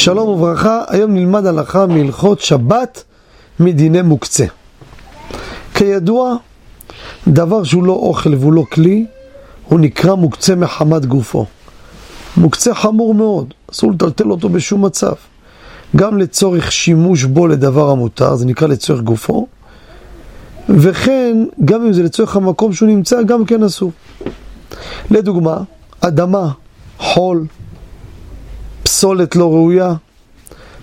שלום וברכה, היום נלמד הלכה מהלכות שבת מדיני מוקצה. כידוע, דבר שהוא לא אוכל והוא לא כלי, הוא נקרא מוקצה מחמת גופו. מוקצה חמור מאוד, אסור לטלטל אותו בשום מצב. גם לצורך שימוש בו לדבר המותר, זה נקרא לצורך גופו, וכן, גם אם זה לצורך המקום שהוא נמצא, גם כן אסור. לדוגמה, אדמה, חול, פסולת לא ראויה,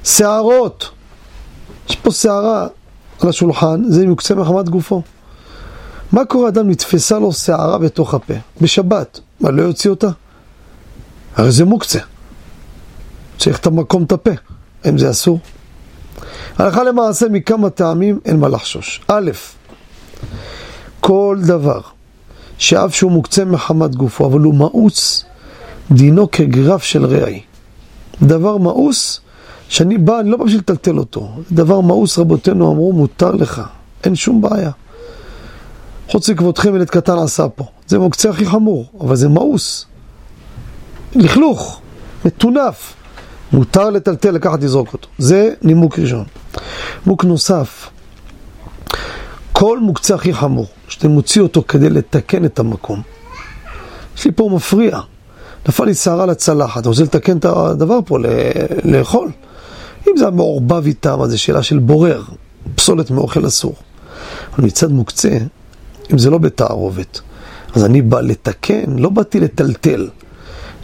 שערות, יש פה שערה על השולחן, זה יוקצה מחמת גופו. מה קורה אדם נתפסה לו שערה בתוך הפה, בשבת, מה לא יוציא אותה? הרי זה מוקצה. צריך את המקום את הפה, האם זה אסור? הלכה למעשה מכמה טעמים אין מה לחשוש. א', כל דבר שאף שהוא מוקצה מחמת גופו, אבל הוא מאוץ, דינו כגרף של רעי. דבר מאוס, שאני בא, אני לא בא בשביל לטלטל אותו. דבר מאוס, רבותינו אמרו, מותר לך, אין שום בעיה. חוץ מכבודכם ילד קטן עשה פה. זה מוקצה הכי חמור, אבל זה מאוס. לכלוך, מטונף. מותר לטלטל, לקחת, לזרוק אותו. זה נימוק ראשון. נימוק נוסף, כל מוקצה הכי חמור, שאתם מוציא אותו כדי לתקן את המקום. יש לי פה מפריע. נפל לי שערה לצלחת, אתה רוצה לתקן את הדבר פה, לאכול. אם זה המעורבב איתם, אז זו שאלה של בורר, פסולת מאוכל אסור. אבל מצד מוקצה, אם זה לא בתערובת, אז אני בא לתקן, לא באתי לטלטל.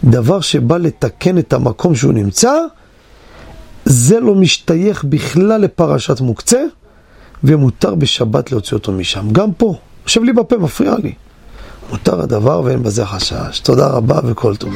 דבר שבא לתקן את המקום שהוא נמצא, זה לא משתייך בכלל לפרשת מוקצה, ומותר בשבת להוציא אותו משם. גם פה, יושב לי בפה, מפריע לי. מותר הדבר ואין בזה חשש. תודה רבה וכל טוב.